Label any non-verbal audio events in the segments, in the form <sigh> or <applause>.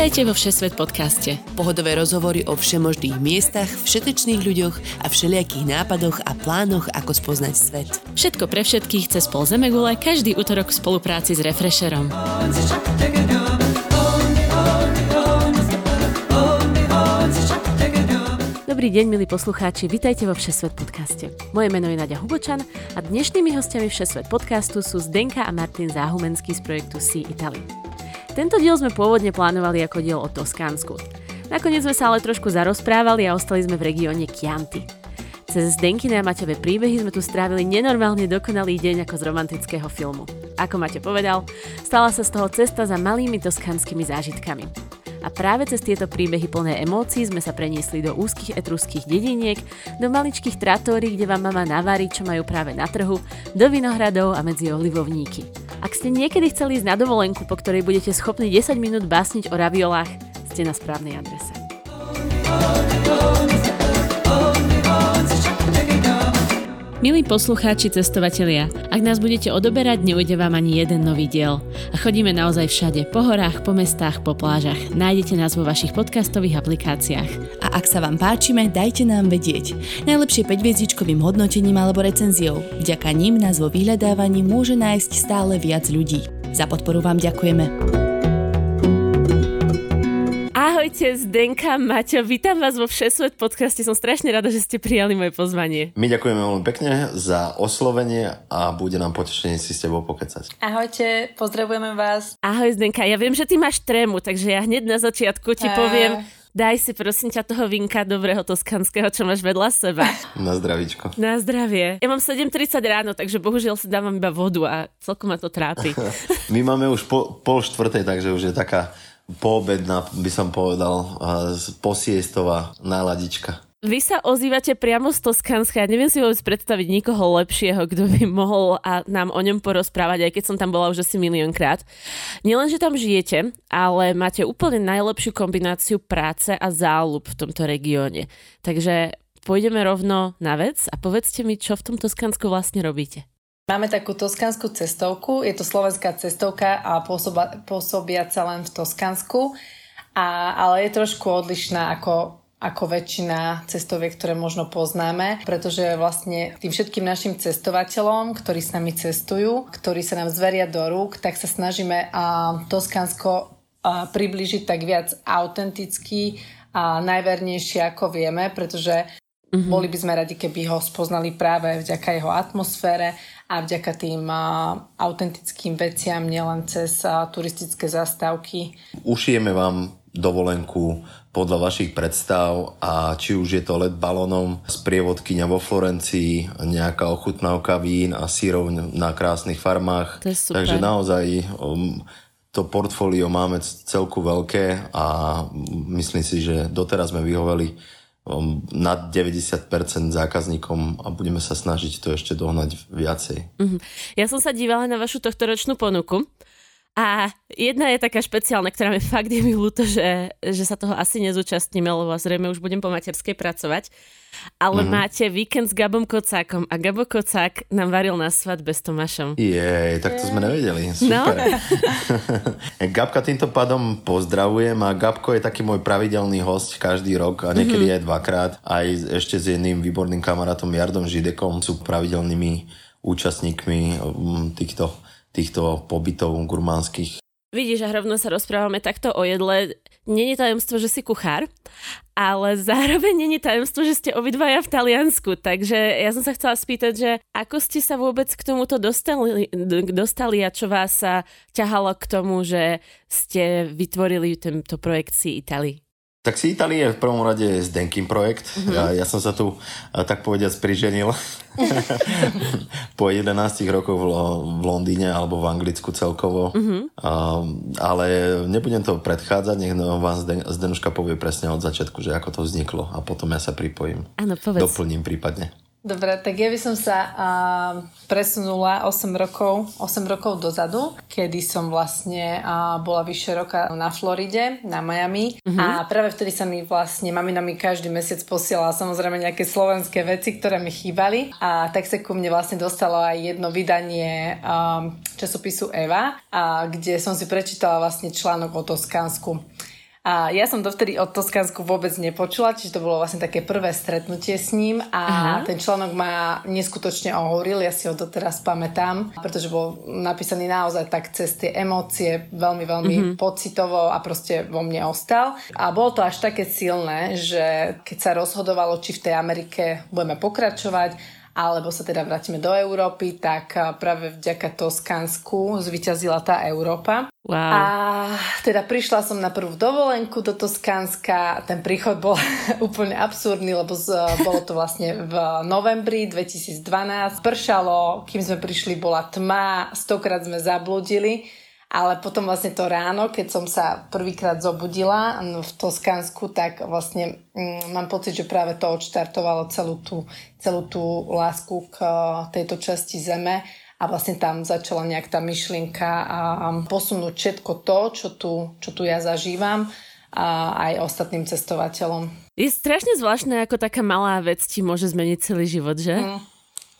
Vítajte vo Všesvet podcaste. Pohodové rozhovory o všemožných miestach, všetečných ľuďoch a všelijakých nápadoch a plánoch, ako spoznať svet. Všetko pre všetkých cez pol Zemegule každý útorok v spolupráci s Refresherom. Dobrý deň, milí poslucháči, vitajte vo Všesvet podcaste. Moje meno je Nadia Hubočan a dnešnými hostiami Všesvet podcastu sú Zdenka a Martin Záhumenský z projektu Sea Italy. Tento diel sme pôvodne plánovali ako diel o Toskánsku. Nakoniec sme sa ale trošku zarozprávali a ostali sme v regióne Chianti. Cez Zdenkine a Maťové príbehy sme tu strávili nenormálne dokonalý deň ako z romantického filmu. Ako Maťo povedal, stala sa z toho cesta za malými toskanskými zážitkami. A práve cez tieto príbehy plné emócií sme sa preniesli do úzkých etruských dediniek, do maličkých tratórií, kde vám mama navári, čo majú práve na trhu, do vinohradov a medzi olivovníky. Ak ste niekedy chceli ísť na dovolenku, po ktorej budete schopní 10 minút básniť o raviolách, ste na správnej adrese. Milí poslucháči, cestovatelia, ak nás budete odoberať, neujde vám ani jeden nový diel. A chodíme naozaj všade, po horách, po mestách, po plážach. Nájdete nás vo vašich podcastových aplikáciách. A ak sa vám páčime, dajte nám vedieť. Najlepšie 5 hviezdičkovým hodnotením alebo recenziou. Vďaka ním nás vo vyhľadávaní môže nájsť stále viac ľudí. Za podporu vám ďakujeme. Ahojte, Zdenka, Maťo, vítam vás vo Všesvet podcaste. Som strašne rada, že ste prijali moje pozvanie. My ďakujeme veľmi pekne za oslovenie a bude nám potešenie si s tebou pokecať. Ahojte, pozdravujeme vás. Ahoj, Zdenka, ja viem, že ty máš trému, takže ja hneď na začiatku ti a... poviem, Daj si prosím ťa toho vinka dobrého toskanského, čo máš vedľa seba. Na zdravíčko. Na zdravie. Ja mám 7.30 ráno, takže bohužiaľ si dávam iba vodu a celkom ma to trápi. <laughs> My máme už po, pol štvrtej, takže už je taká poobedná, by som povedal, posiestová náladička. Vy sa ozývate priamo z Toskanska. Neviem si vôbec predstaviť nikoho lepšieho, kto by mohol a nám o ňom porozprávať, aj keď som tam bola už asi miliónkrát. Nielen, že tam žijete, ale máte úplne najlepšiu kombináciu práce a záľub v tomto regióne. Takže pôjdeme rovno na vec a povedzte mi, čo v tom Toskansku vlastne robíte. Máme takú toskanskú cestovku, je to slovenská cestovka a pôsobia sa len v Toskansku, a, ale je trošku odlišná ako, ako väčšina cestoviek, ktoré možno poznáme, pretože vlastne tým všetkým našim cestovateľom, ktorí s nami cestujú, ktorí sa nám zveria do rúk, tak sa snažíme a, Toskansko a, približiť tak viac autenticky a najvernejšie ako vieme, pretože Mm-hmm. Boli by sme radi, keby ho spoznali práve vďaka jeho atmosfére a vďaka tým autentickým veciam, nielen cez turistické zastávky. Ušijeme vám dovolenku podľa vašich predstav a či už je to let balónom z prievodkyňa vo Florencii, nejaká ochutnávka vín a sírov na krásnych farmách. To je super. Takže naozaj um, to portfólio máme celku veľké a myslím si, že doteraz sme vyhoveli nad 90% zákazníkom a budeme sa snažiť to ešte dohnať viacej. Uh-huh. Ja som sa dívala na vašu tohtoročnú ponuku a jedna je taká špeciálna, ktorá mi fakt je mi ľúto, že, že sa toho asi nezúčastníme, lebo zrejme už budem po materskej pracovať ale mm-hmm. máte víkend s Gabom Kocákom a Gabo Kocák nám varil na svadbe s Tomášom. Jej, tak to sme nevedeli. Super. No. <laughs> Gabka týmto pádom pozdravujem a Gabko je taký môj pravidelný host každý rok a niekedy mm-hmm. aj dvakrát. Aj ešte s jedným výborným kamarátom Jardom Židekom sú pravidelnými účastníkmi mm, týchto, týchto pobytov gurmánskych. Vidíš, a rovno sa rozprávame takto o jedle. Není tajomstvo, že si kuchár, ale zároveň není tajomstvo, že ste obidvaja v Taliansku. Takže ja som sa chcela spýtať, že ako ste sa vôbec k tomuto dostali, dostali a čo vás sa ťahalo k tomu, že ste vytvorili tento projekt Si Italy? Tak si Itálie v prvom rade Zdenkin projekt. Mm-hmm. Ja, ja som sa tu, tak povediať, priženil <laughs> po 11 rokoch v, v Londýne alebo v Anglicku celkovo. Mm-hmm. A, ale nebudem to predchádzať, nech no, vám Zden, Zdenuška povie presne od začiatku, že ako to vzniklo a potom ja sa pripojím. Áno, povedz. Doplním prípadne. Dobre, tak ja by som sa uh, presunula 8 rokov, 8 rokov dozadu, kedy som vlastne uh, bola vyššie roka na Floride, na Miami uh-huh. a práve vtedy sa mi vlastne mamina mi každý mesiac posielala samozrejme nejaké slovenské veci, ktoré mi chýbali a tak sa ku mne vlastne dostalo aj jedno vydanie um, časopisu Eva, a, kde som si prečítala vlastne článok o Toskánsku. A ja som dovtedy o Toskánsku vôbec nepočula, čiže to bolo vlastne také prvé stretnutie s ním a Aha. ten článok ma neskutočne ohoril, ja si ho doteraz pamätám, pretože bol napísaný naozaj tak cez tie emócie, veľmi, veľmi mm-hmm. pocitovo a proste vo mne ostal. A bolo to až také silné, že keď sa rozhodovalo, či v tej Amerike budeme pokračovať, alebo sa teda vrátime do Európy, tak práve vďaka Toskánsku zvyťazila tá Európa. Wow. A teda prišla som na prvú dovolenku do Toskánska. Ten príchod bol <laughs> úplne absurdný, lebo z, bolo to vlastne v novembri 2012. Pršalo, kým sme prišli, bola tma, stokrát sme zabludili ale potom vlastne to ráno, keď som sa prvýkrát zobudila v Toskánsku, tak vlastne mm, mám pocit, že práve to odštartovalo celú tú, celú tú lásku k uh, tejto časti zeme a vlastne tam začala nejak tá myšlienka a posunúť všetko to, čo tu, čo tu ja zažívam a aj ostatným cestovateľom. Je strašne zvláštne, ako taká malá vec ti môže zmeniť celý život, že? Mm.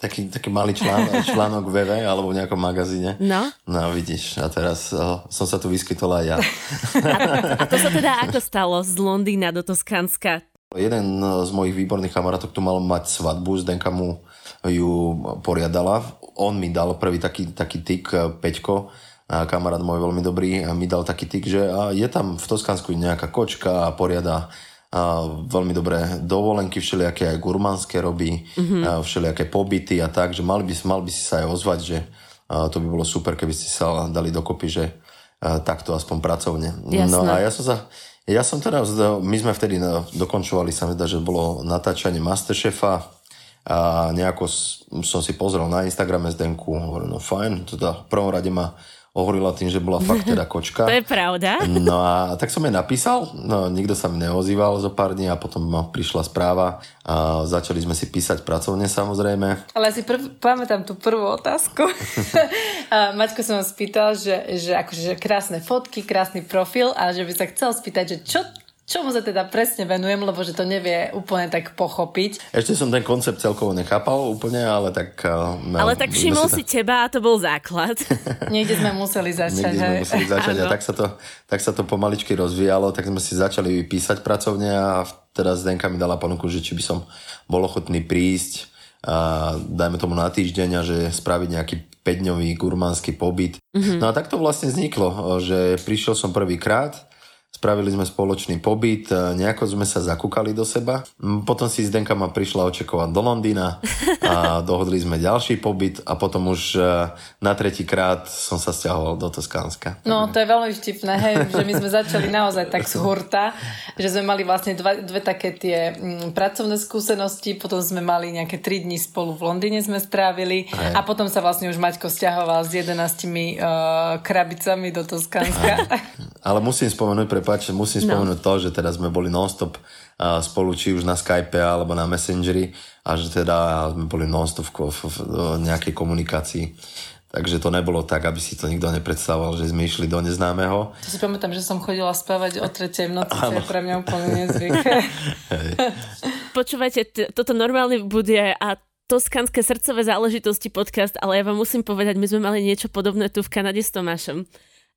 Taký, taký malý <laughs> článok, článok VV alebo v nejakom magazíne. No. No vidíš, a teraz oh, som sa tu vyskytol aj ja. A, a to sa teda ako stalo z Londýna do Toskánska? Jeden z mojich výborných kamarátov tu mal mať svadbu, Zdenka mu ju poriadala. On mi dal prvý taký, taký tik, Peťko, kamarát môj veľmi dobrý, mi dal taký tik, že je tam v Toskánsku nejaká kočka a poriada veľmi dobré dovolenky, všelijaké aj gurmánske robí, mm-hmm. všelijaké pobyty a tak, že mal by, mal by si sa aj ozvať, že to by bolo super, keby ste sa dali dokopy, že takto aspoň pracovne. Jasné. No a ja som sa, ja som teda, my sme vtedy dokončovali, sa mi zdá, že bolo natáčanie Masterchefa a nejako som si pozrel na Instagrame Zdenku, hovorím, no fajn, teda v prvom rade ma ohorila tým, že bola fakt teda <laughs> kočka. to je pravda. No a tak som jej napísal, no nikto sa mi neozýval zo pár dní a potom ma prišla správa a začali sme si písať pracovne samozrejme. Ale si prv, pamätám tú prvú otázku. <laughs> Maťko som vás spýtal, že, že akože že krásne fotky, krásny profil a že by sa chcel spýtať, že čo čomu sa teda presne venujem, lebo že to nevie úplne tak pochopiť. Ešte som ten koncept celkovo nechápal úplne, ale tak... No, ale tak všimol si, si teba a to bol základ. <laughs> Niekde sme museli začať. Niekde sme museli začať a tak sa, to, tak sa to pomaličky rozvíjalo, tak sme si začali písať pracovne a teraz Zdenka mi dala ponuku, že či by som bol ochotný prísť a dajme tomu na týždeň a že spraviť nejaký 5-dňový gurmánsky pobyt. Mm-hmm. No a tak to vlastne vzniklo, že prišiel som prvýkrát, Spravili sme spoločný pobyt, e, nejako sme sa zakúkali do seba. Potom si Zdenka ma prišla očakovať do Londýna a <laughs> dohodli sme ďalší pobyt a potom už e, na tretí krát som sa stiahoval do Toskánska. No, to je veľmi vtipné, hej, že my sme začali naozaj tak z hurta, že sme mali vlastne dva, dve také tie m, pracovné skúsenosti, potom sme mali nejaké tri dni spolu v Londýne sme strávili hej. a potom sa vlastne už Maťko stiahoval s jedenastimi uh, krabicami do Toskánska. Ale musím spomenúť, <laughs> prepáč, musím no. spomenúť no. to, že teda sme boli nonstop spolu, či už na Skype alebo na Messengeri a že teda sme boli nonstop v, v, v nejakej komunikácii. Takže to nebolo tak, aby si to nikto nepredstavoval, že sme išli do neznámeho. To si pamätám, že som chodila spávať o tretej v noci, čo je pre mňa úplne <laughs> nezvyk. Počúvajte, t- toto normálne bude a Toskanské srdcové záležitosti podcast, ale ja vám musím povedať, my sme mali niečo podobné tu v Kanade s Tomášom.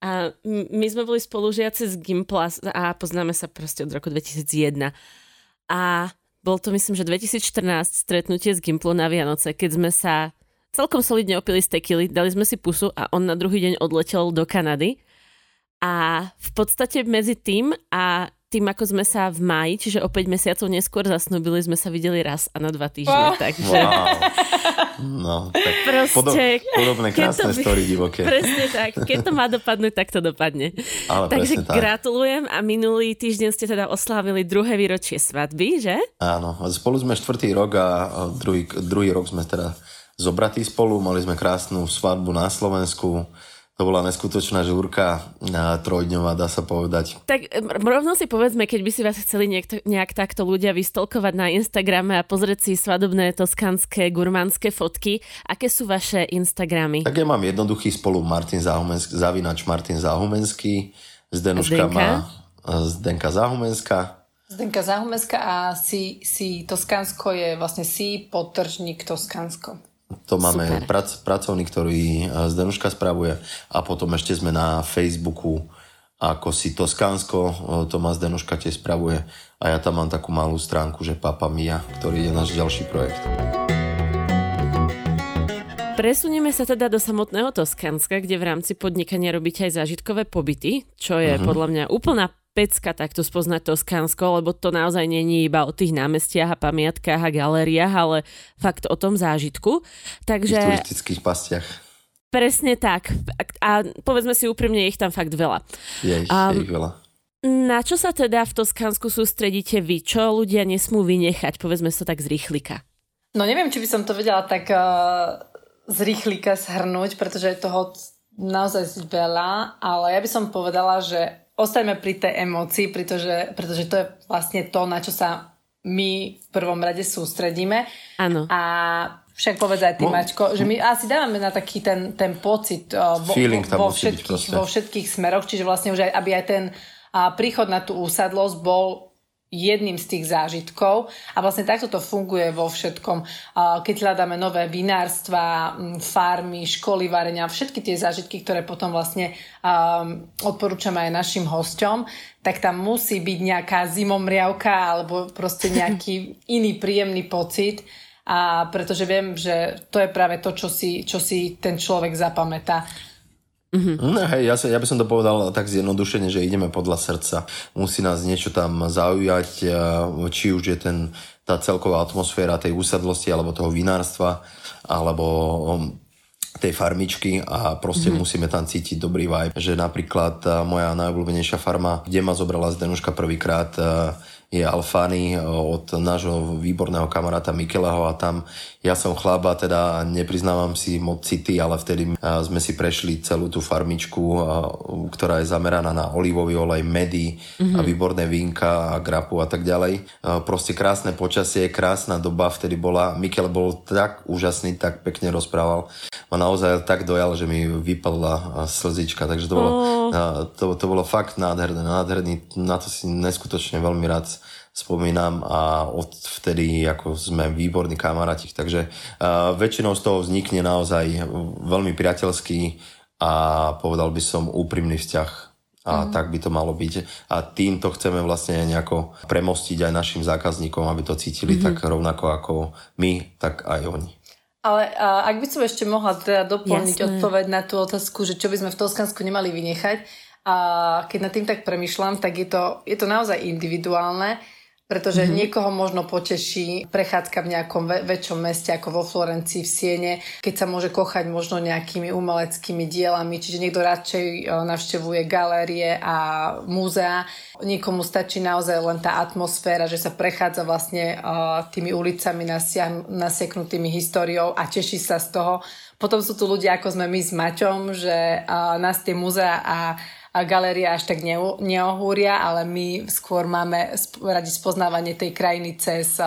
A my sme boli spolužiaci z Gimpla a poznáme sa proste od roku 2001. A bol to myslím, že 2014 stretnutie z Gimplu na Vianoce, keď sme sa celkom solidne opili z tekily, dali sme si pusu a on na druhý deň odletel do Kanady. A v podstate medzi tým a tým, ako sme sa v máji, čiže o 5 mesiacov neskôr zasnúbili, sme sa videli raz a na dva týždne. Wow. Takže... Wow. No, tak Proste, podob, podobné krásne by, story divoké. Presne tak. Keď to má dopadnúť, tak to dopadne. Ale Takže tak. gratulujem a minulý týždeň ste teda oslávili druhé výročie svadby, že? Áno. Spolu sme štvrtý rok a druhý, druhý rok sme teda zobratí spolu. Mali sme krásnu svadbu na Slovensku to bola neskutočná žúrka trojdňová, dá sa povedať. Tak rovno si povedzme, keď by si vás chceli niekto, nejak takto ľudia vystolkovať na Instagrame a pozrieť si svadobné toskanské gurmánske fotky, aké sú vaše Instagramy? Tak ja mám jednoduchý spolu Martin Zahumenský, zavinač Martin Zahumenský, Zdenuška má Zdenka Zahumenská. Zdenka Zahumenská a si, si Toskánsko je vlastne si podtržník Toskánsko. To máme prac, pracovný, ktorý Zdenuška spravuje a potom ešte sme na Facebooku ako si Toskánsko, Tomás Denuška tiež spravuje a ja tam mám takú malú stránku, že Papa Mia, ktorý je náš ďalší projekt. Presunieme sa teda do samotného Toskánska, kde v rámci podnikania robíte aj zážitkové pobyty, čo je uh-huh. podľa mňa úplná pecka takto spoznať Toskánsko, lebo to naozaj není iba o tých námestiach a pamiatkách a galériách, ale fakt o tom zážitku. Takže... V turistických pastiach. Presne tak. A povedzme si úprimne, je ich tam fakt veľa. Je ich, um, je ich veľa. Na čo sa teda v Toskánsku sústredíte vy? Čo ľudia nesmú vynechať? Povedzme sa tak z rýchlika. No neviem, či by som to vedela tak uh, z rýchlika shrnúť, pretože je toho naozaj veľa, ale ja by som povedala, že ostajme pri tej emócii, pretože, pretože to je vlastne to, na čo sa my v prvom rade sústredíme. Áno. A však povedz aj ty, no. Mačko, že my asi dávame na taký ten, ten pocit uh, vo, vo, všetkých, vo všetkých smeroch, čiže vlastne už aj, aby aj ten uh, príchod na tú úsadlosť bol jedným z tých zážitkov a vlastne takto to funguje vo všetkom. Keď hľadáme nové vinárstva, farmy, školy varenia, všetky tie zážitky, ktoré potom vlastne odporúčame aj našim hosťom, tak tam musí byť nejaká zimomriavka alebo proste <laughs> nejaký iný príjemný pocit a pretože viem, že to je práve to, čo si, čo si ten človek zapamätá. Mm-hmm. No, hej, ja, ja by som to povedal tak zjednodušene, že ideme podľa srdca. Musí nás niečo tam zaujať, či už je ten, tá celková atmosféra tej úsadlosti alebo toho vinárstva, alebo um, tej farmičky a proste mm-hmm. musíme tam cítiť dobrý vibe. Že napríklad moja najobľúbenejšia farma, kde ma zobrala Zdenuška prvýkrát, je Alfany od nášho výborného kamaráta Mikeleho a tam ja som chlaba, teda nepriznávam si moc city, ale vtedy sme si prešli celú tú farmičku, ktorá je zameraná na olivový olej, medy mm-hmm. a mhm. výborné vínka a grapu a tak ďalej. Proste krásne počasie, krásna doba vtedy bola. Mikel bol tak úžasný, tak pekne rozprával. Ma naozaj tak dojal, že mi vypadla slzička, takže to bolo, oh. to, to bolo fakt nádherné, nádherný, na to si neskutočne veľmi rád spomínam a od vtedy ako sme výborní kamaráti. Takže uh, väčšinou z toho vznikne naozaj veľmi priateľský a povedal by som úprimný vzťah. A mm. tak by to malo byť. A týmto chceme vlastne nejako premostiť aj našim zákazníkom, aby to cítili mm-hmm. tak rovnako ako my, tak aj oni. Ale a, ak by som ešte mohla teda doplniť Jasné. odpoveď na tú otázku, že čo by sme v Toskansku nemali vynechať, a keď nad tým tak premyšľam, tak je to, je to naozaj individuálne pretože mm-hmm. niekoho možno poteší prechádzka v nejakom ve- väčšom meste ako vo Florencii v Siene, keď sa môže kochať možno nejakými umeleckými dielami, čiže niekto radšej e, navštevuje galérie a múzea. Niekomu stačí naozaj len tá atmosféra, že sa prechádza vlastne uh, tými ulicami nasiah- nasieknutými históriou a teší sa z toho. Potom sú tu ľudia, ako sme my s Maťom, že uh, nás tie múzea a galéria až tak neohúria, ale my skôr máme radi spoznávanie tej krajiny cez,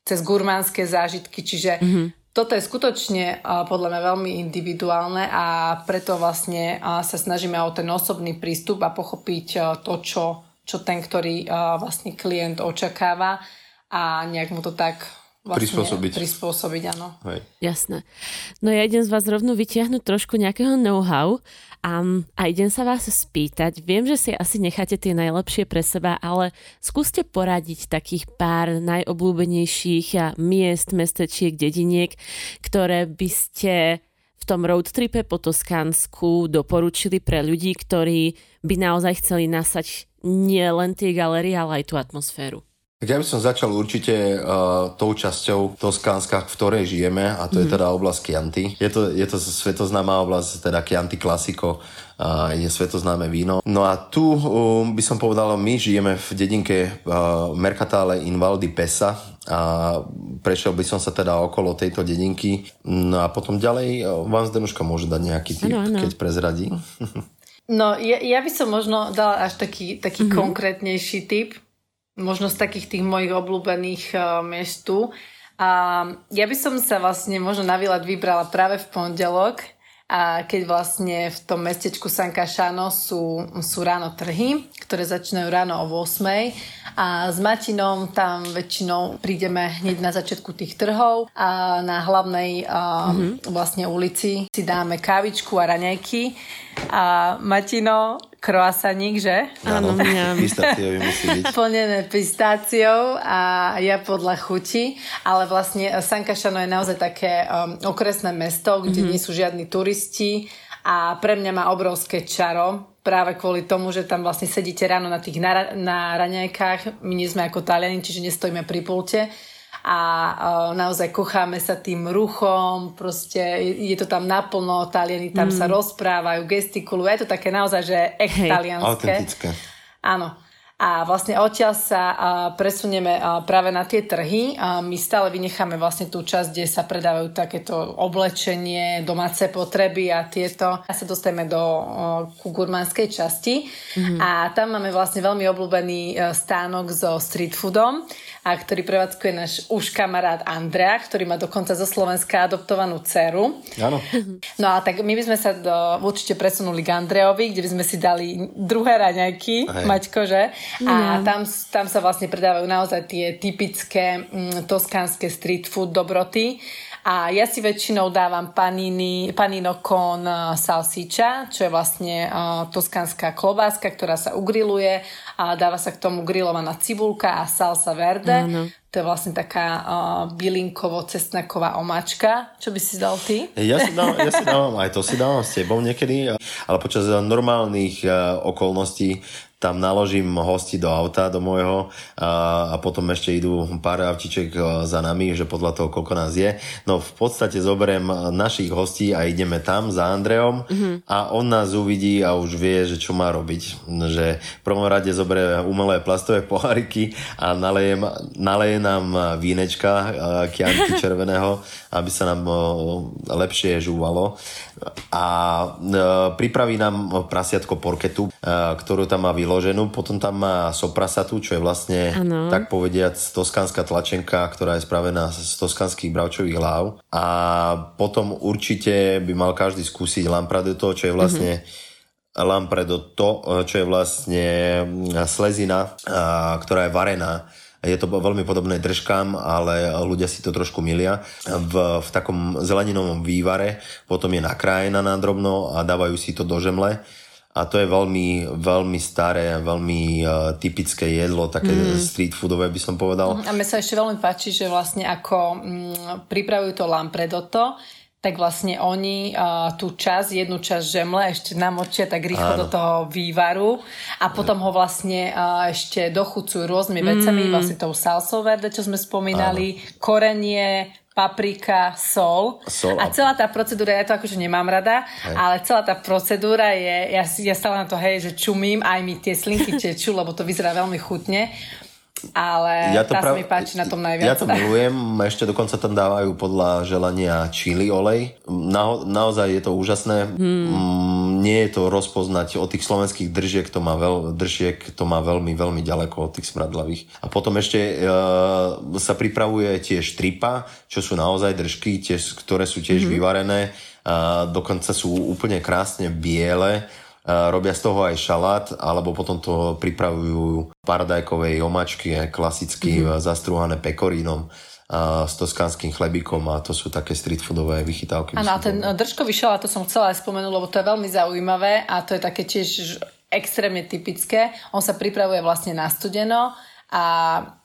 cez gurmánske zážitky, čiže mm-hmm. Toto je skutočne podľa mňa veľmi individuálne a preto vlastne sa snažíme o ten osobný prístup a pochopiť to, čo, čo ten, ktorý vlastne klient očakáva a nejak mu to tak vlastne prispôsobiť. Prispôsobiť, áno. Hej. Jasné. No ja idem z vás rovno vytiahnuť trošku nejakého know-how Um, a idem sa vás spýtať, viem, že si asi necháte tie najlepšie pre seba, ale skúste poradiť takých pár najobľúbenejších miest, mestečiek, dediniek, ktoré by ste v tom road tripe po Toskánsku doporučili pre ľudí, ktorí by naozaj chceli nasať nie len tie galerie, ale aj tú atmosféru. Tak ja by som začal určite uh, tou časťou Toskánska, v ktorej žijeme, a to mm-hmm. je mhm. teda oblasť Chianti. Je to, je to svetoznáma oblasť, teda Chianti Classico, uh, je svetoznáme víno. No a tu uh, by som povedal, my žijeme v dedinke uh, Mercatale in Val di Pesa a prešiel by som sa teda okolo tejto dedinky. No a potom ďalej uh, vám Zdenuška môže dať nejaký tip, ano, ano. keď prezradí. No, ja, ja by som možno dala až taký, taký mm-hmm. konkrétnejší tip možno z takých tých mojich obľúbených uh, miest tu. A ja by som sa vlastne možno na výlet vybrala práve v pondelok, a keď vlastne v tom mestečku San Casciano sú, sú ráno trhy, ktoré začínajú ráno o 8 a s Matinom tam väčšinou prídeme hneď na začiatku tých trhov a na hlavnej uh, mm-hmm. vlastne ulici si dáme kávičku a raňajky A Matino, kroasaník, že? Áno, mňam. <laughs> Pistáciový musí byť. Plnené pistáciou a ja podľa chuti, ale vlastne Sankašano je naozaj také um, okresné mesto, kde mm-hmm. nie sú žiadni turisti a pre mňa má obrovské čaro, práve kvôli tomu, že tam vlastne sedíte ráno na tých na, na raňajkách, my nie sme ako Taliani, čiže nestojíme pri pulte a naozaj kocháme sa tým ruchom, proste je, to tam naplno, Taliani tam mm. sa rozprávajú, gestikulujú, je to také naozaj, že echt talianské. Autentické. Áno. A vlastne odtiaľ sa presunieme práve na tie trhy. My stále vynecháme vlastne tú časť, kde sa predávajú takéto oblečenie, domáce potreby a tieto. A sa dostaneme do ku gurmánskej časti. Mm-hmm. A tam máme vlastne veľmi obľúbený e, stánok so street foodom a ktorý prevádzkuje náš už kamarát Andrea, ktorý má dokonca zo Slovenska adoptovanú dceru. Áno. No a tak my by sme sa do, určite presunuli k Andreovi, kde by sme si dali druhé raňajky, Hej. Maťko, že? A no. tam, tam sa vlastne predávajú naozaj tie typické mm, toskánske street food dobroty. A ja si väčšinou dávam panini, panino con uh, salsiča, čo je vlastne uh, toskánska klobáska, ktorá sa ugriluje a dáva sa k tomu grilovaná cibulka a salsa verde. Ano. To je vlastne taká uh, bylinkovo-cestnaková omáčka. Čo by si dal ty? Ja si, dávam, ja si dávam, aj to si dávam s tebou niekedy, ale počas normálnych uh, okolností tam naložím hosti do auta, do môjho a, a potom ešte idú pár avtiček e, za nami, že podľa toho, koľko nás je. No v podstate zoberiem našich hostí a ideme tam za Andreom mm-hmm. a on nás uvidí a už vie, že čo má robiť. Že v prvom rade zoberie umelé plastové poháriky a naleje, naleje nám vínečka, e, kianky <laughs> červeného, aby sa nám e, lepšie žúvalo a pripraví nám prasiatko porketu, ktorú tam má vyloženú, potom tam má soprasatu, čo je vlastne, ano. tak povediať, toskánska tlačenka, ktorá je spravená z toskanských bravčových hlav. A potom určite by mal každý skúsiť lampradeto, čo je vlastne mm-hmm. lampredo čo je vlastne slezina, ktorá je varená je to veľmi podobné držkám, ale ľudia si to trošku milia. V, v takom zeleninovom vývare potom je nakrájená na drobno a dávajú si to do žemle a to je veľmi, veľmi staré, veľmi uh, typické jedlo, také mm. street foodové by som povedal. A mne sa ešte veľmi páči, že vlastne ako mm, pripravujú to lampredotto, tak vlastne oni uh, tú časť, jednu časť žemle ešte namočia tak rýchlo Áno. do toho vývaru a potom ho vlastne uh, ešte dochucujú rôznymi vecami, mm. vlastne tou salsou verde, čo sme spomínali, Áno. korenie, paprika, sol. sol a... a celá tá procedúra, ja to akože nemám rada, hej. ale celá tá procedúra je, ja, ja stále na to, hej, že čumím, aj mi tie slinky tečú, lebo to vyzerá veľmi chutne ale ja to tá prav... sa mi páči na tom najviac. Ja to milujem, ešte dokonca tam dávajú podľa želania čili olej. Na, naozaj je to úžasné. Hmm. Nie je to rozpoznať od tých slovenských držiek, to má, veľ, držiek, to má veľmi, veľmi ďaleko od tých smradlavých. A potom ešte e, sa pripravuje tiež tripa, čo sú naozaj držky, tiež, ktoré sú tiež hmm. vyvarené. A dokonca sú úplne krásne biele robia z toho aj šalát, alebo potom to pripravujú paradajkovej omačky, klasicky mm-hmm. zastruhané pekorínom a s toskánskym chlebíkom a to sú také street foodové vychytávky. Áno, a ten držkový šalát, to som chcela aj spomenúť, lebo to je veľmi zaujímavé a to je také tiež extrémne typické. On sa pripravuje vlastne na studeno a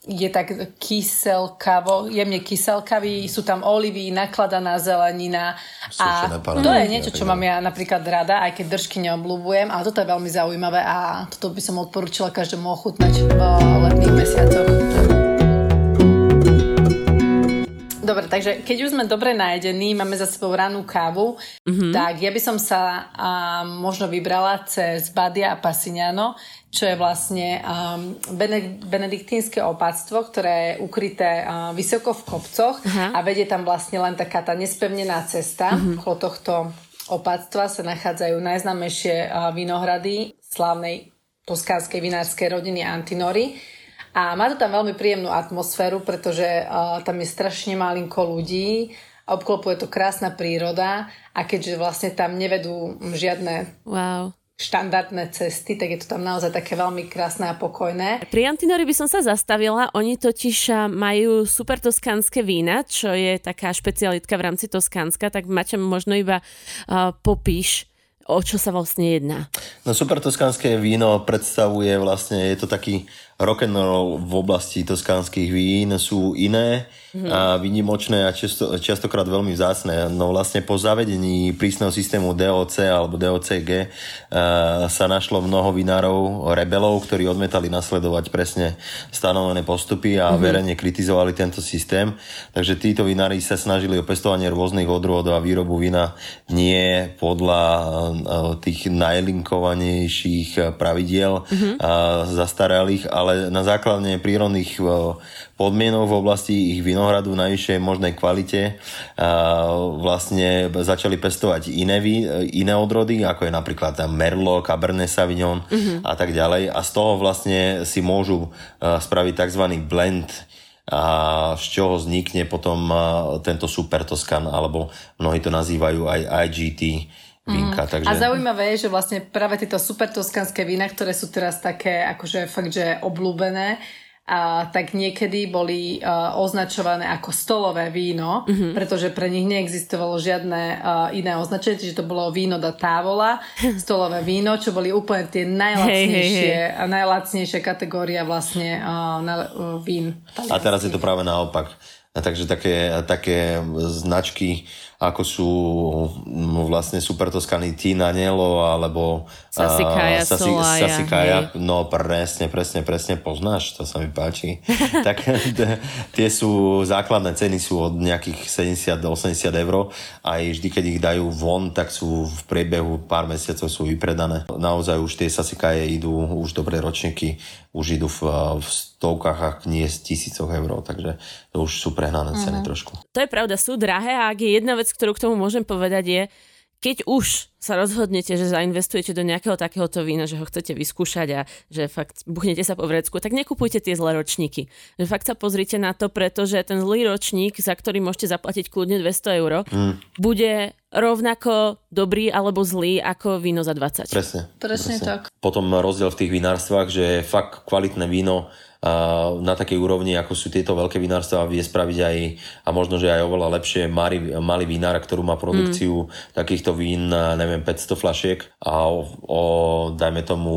je tak kyselkavo, jemne kyselkavý, sú tam olivy, nakladaná zelenina a to je niečo, čo mám ja napríklad rada, aj keď držky neobľúbujem, ale toto je veľmi zaujímavé a toto by som odporúčila každému ochutnať v letných mesiacoch. Dobre, takže keď už sme dobre najedení, máme za sebou ranú kávu, mm-hmm. tak ja by som sa a, možno vybrala cez Badia a Pasignano, čo je vlastne um, benediktínske opatstvo, ktoré je ukryté uh, vysoko v kopcoch uh-huh. a vedie tam vlastne len taká tá nespevnená cesta. Uh-huh. Okolo tohto opatstva sa nachádzajú najznámejšie uh, vinohrady slávnej toskánskej vinárskej rodiny Antinori a má to tam veľmi príjemnú atmosféru, pretože uh, tam je strašne malinko ľudí, obklopuje to krásna príroda a keďže vlastne tam nevedú žiadne wow štandardné cesty, tak je to tam naozaj také veľmi krásne a pokojné. Pri Antinori by som sa zastavila, oni totiž majú super toskánske vína, čo je taká špecialitka v rámci Toskánska, tak Maťa možno iba uh, popíš o čo sa vlastne jedná? No super toskánske víno predstavuje vlastne, je to taký rock roll v oblasti toskánskych vín sú iné mm-hmm. a výnimočné a často, častokrát veľmi vzácne. No vlastne po zavedení prísneho systému DOC alebo DOCG uh, sa našlo mnoho vinárov, rebelov, ktorí odmetali nasledovať presne stanovené postupy a mm-hmm. verejne kritizovali tento systém. Takže títo vinári sa snažili o pestovanie rôznych odrôdov a výrobu vína nie podľa uh, tých najlinkovanejších pravidiel mm-hmm. uh, zastaralých, ale ale na základe prírodných eh, podmienok v oblasti ich vinohradu v najvyššej možnej kvalite vlastne začali pestovať iné, iné odrody, ako je napríklad Merlot, Cabernet Sauvignon mm-hmm. a tak ďalej. A z toho vlastne si môžu eh, spraviť tzv. blend a z čoho vznikne potom tento super Toskan, alebo mnohí to nazývajú aj IGT vínka. Mm. Takže... A zaujímavé je, že vlastne práve tieto super toskanské vína, ktoré sú teraz také akože fakt, že obľúbené, a tak niekedy boli uh, označované ako stolové víno, mm-hmm. pretože pre nich neexistovalo žiadne uh, iné označenie, čiže to bolo víno da távola, <laughs> stolové víno, čo boli úplne tie najlacnejšie hey, hey, hey. a najlacnejšia kategória vlastne uh, na, uh, vín. A teraz je to práve naopak. A takže také, také značky ako sú vlastne Super Toskany Tina Nelo alebo Sasikaja, uh, Sasi, Solaja, Sasikaja, no presne, presne, presne poznáš, to sa mi páči. <laughs> tak tie sú, základné ceny sú od nejakých 70 do 80 eur a vždy, keď ich dajú von, tak sú v priebehu pár mesiacov sú vypredané. Naozaj už tie Sasikaje idú, už dobré ročníky, už idú v, v stovkách, ak nie z tisícoch eur, takže to už sú prehnané ceny uh-huh. trošku. To je pravda, sú drahé a ak je jedna vec, ktorú k tomu môžem povedať je, keď už sa rozhodnete, že zainvestujete do nejakého takéhoto vína, že ho chcete vyskúšať a že fakt buchnete sa po vrecku, tak nekupujte tie zlé ročníky. Že fakt sa pozrite na to, pretože ten zlý ročník, za ktorý môžete zaplatiť kľudne 200 eur, mm. bude rovnako dobrý alebo zlý ako víno za 20. Presne. Presne, presne. tak. Potom rozdiel v tých vinárstvách, že fakt kvalitné víno na takej úrovni, ako sú tieto veľké vinárstva, vie spraviť aj, a možno, že aj oveľa lepšie malý, malý vinár, ktorú má produkciu mm. takýchto vín, neviem, 500 flašiek a o, o dajme tomu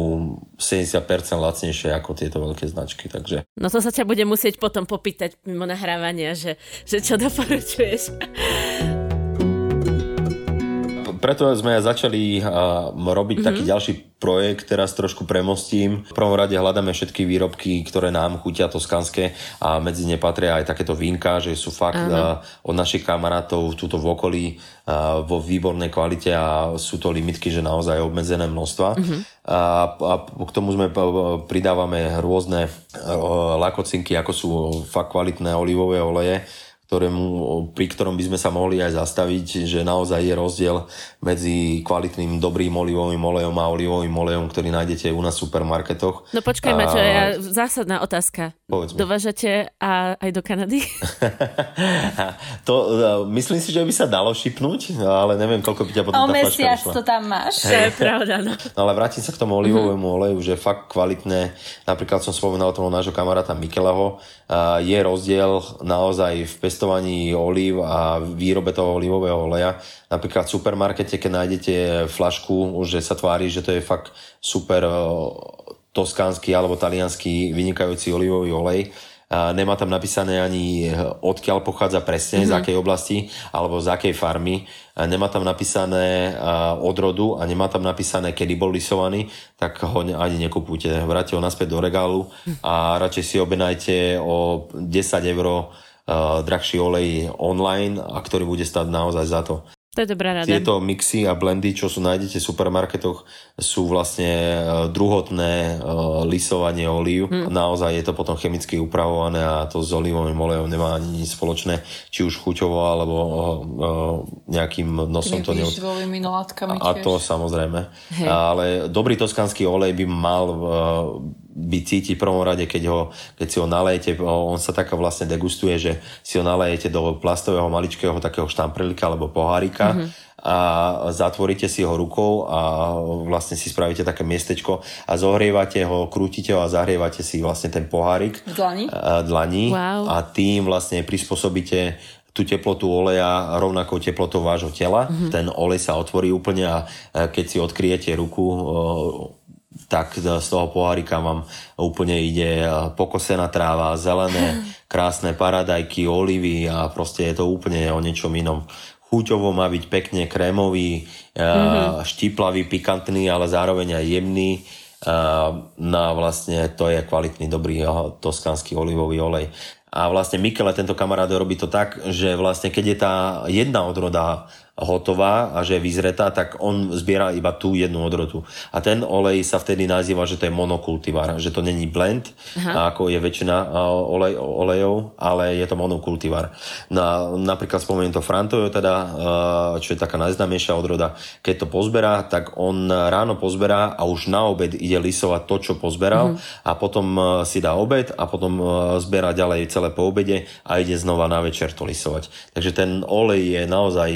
70% lacnejšie ako tieto veľké značky. Takže... No to sa ťa bude musieť potom popýtať mimo nahrávania, že, že čo doporučuješ preto sme začali uh, robiť mm-hmm. taký ďalší projekt, teraz trošku premostím. V prvom rade hľadáme všetky výrobky, ktoré nám chutia toskanské a medzi ne patria aj takéto vínka, že sú fakt uh, od našich kamarátov túto v okolí uh, vo výbornej kvalite a sú to limitky, že naozaj obmedzené množstva. Mm-hmm. A, a k tomu sme pridávame rôzne uh, lakocinky, ako sú fakt kvalitné olivové oleje, ktorému, pri ktorom by sme sa mohli aj zastaviť, že naozaj je rozdiel medzi kvalitným dobrým olivovým olejom a olivovým olejom, ktorý nájdete u nás v supermarketoch. No počkaj, a... Maťo, ja, zásadná otázka. Dovážate a aj do Kanady? <laughs> to, e, myslím si, že by sa dalo šipnúť, ale neviem, koľko by ťa potom o tá mesiac to tam máš. To je pravda, no. <laughs> no. Ale vrátim sa k tomu olivovému uh-huh. oleju, že fakt kvalitné. Napríklad som spomenal toho nášho kamaráta Mikeleho. Je rozdiel naozaj v pest pestovaní olív a výrobe toho olivového oleja. Napríklad v supermarkete, keď nájdete flašku, že sa tvári, že to je fakt super eh, toskánsky alebo talianský vynikajúci olivový olej, nemá tam napísané ani odkiaľ pochádza presne, mm-hmm. z mhm. akej oblasti alebo z akej farmy. Nemá tam napísané odrodu a nemá tam napísané, kedy bol lisovaný, tak ho ani nekupujte. Vráte ho naspäť do regálu a radšej si objednajte o 10 eur drahší olej online a ktorý bude stať naozaj za to. To je dobrá rada. Tieto mixy a blendy, čo sú nájdete v supermarketoch, sú vlastne uh, druhotné uh, lisovanie olív. Hmm. Naozaj je to potom chemicky upravované a to s olivovým olejom nemá ani nič spoločné, či už chuťovo alebo nejakým nosom to neod... A to samozrejme. Hey. Ale dobrý toskanský olej by mal uh, by cítiť v prvom rade, keď, ho, keď si ho nalejete, on sa tak vlastne degustuje, že si ho nalejete do plastového maličkého takého štamprelika alebo pohárika mm-hmm. a zatvoríte si ho rukou a vlastne si spravíte také miestečko a zohrievate ho, krútite ho a zahrievate si vlastne ten pohárik v dlani, dlani wow. a tým vlastne prispôsobíte tú teplotu oleja rovnakou teplotou vášho tela. Mm-hmm. Ten olej sa otvorí úplne a keď si odkryjete ruku, tak z toho pohárika vám úplne ide pokosená tráva, zelené, <laughs> krásne paradajky, olivy a proste je to úplne o niečom inom. Chuťovo má byť pekne krémový, mm-hmm. štíplavý, pikantný, ale zároveň aj jemný. No vlastne to je kvalitný, dobrý toskánsky olivový olej. A vlastne Mikele, tento kamarát, robí to tak, že vlastne keď je tá jedna odroda hotová a že je vyzretá, tak on zbiera iba tú jednu odrotu. A ten olej sa vtedy nazýva, že to je monokultivar, že to není blend, Aha. ako je väčšina olej, olejov, ale je to monokultivar. Na, napríklad spomeniem to Frantojo, teda, čo je taká najznámejšia odroda, keď to pozberá, tak on ráno pozberá a už na obed ide lisovať to, čo pozberal uh-huh. a potom si dá obed a potom zberá ďalej celé po obede a ide znova na večer to lisovať. Takže ten olej je naozaj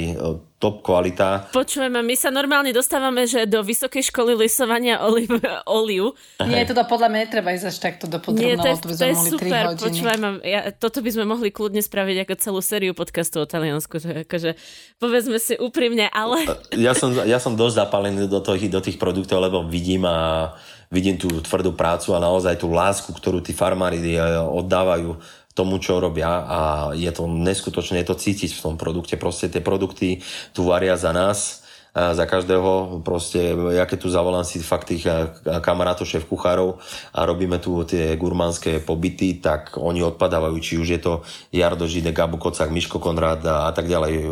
top kvalita. Počujeme, my sa normálne dostávame, že do vysokej školy lisovania oliv, oliu. Nie, toto podľa mňa netreba ísť až takto do podrobného, to, je, to, to je super, počúvajme, ja, toto by sme mohli kľudne spraviť ako celú sériu podcastov o Taliansku, že akože povedzme si úprimne, ale... Ja som, ja som dosť zapálený do, toho, do tých produktov, lebo vidím a vidím tú tvrdú prácu a naozaj tú lásku, ktorú tí farmári eh, oddávajú tomu, čo robia a je to neskutočné, je to cítiť v tom produkte. Proste tie produkty tu varia za nás za každého. Proste, ja keď tu zavolám si fakt tých eh, kamarátov, šéf kuchárov a robíme tu tie gurmánske pobyty, tak oni odpadávajú, či už je to Jardo Žide, Gabu Kocák, Miško Konrad a, a tak ďalej,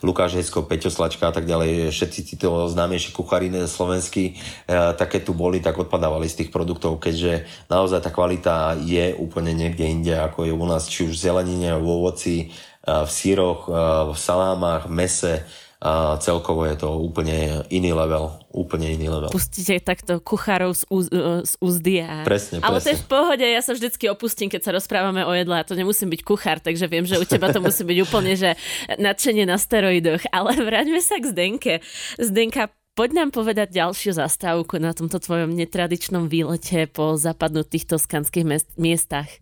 Lukáš Hecko, Peťo Slačka a tak ďalej, všetci títo známejší kuchári slovenskí, eh, také tu boli, tak odpadávali z tých produktov, keďže naozaj tá kvalita je úplne niekde inde, ako je u nás, či už v zelenine, v ovoci, eh, v síroch, v salámach, mese, a celkovo je to úplne iný level, úplne iný level. Pustíte takto kuchárov z, úz, e, z úzdy a... Presne, Ale presne. to je v pohode, ja sa vždycky opustím, keď sa rozprávame o jedle a to nemusím byť kuchár, takže viem, že u teba to musí byť úplne, že nadšenie na steroidoch. <laughs> Ale vráťme sa k Zdenke. Zdenka, Poď nám povedať ďalšiu zastávku na tomto tvojom netradičnom výlete po zapadnutých toskanských miestach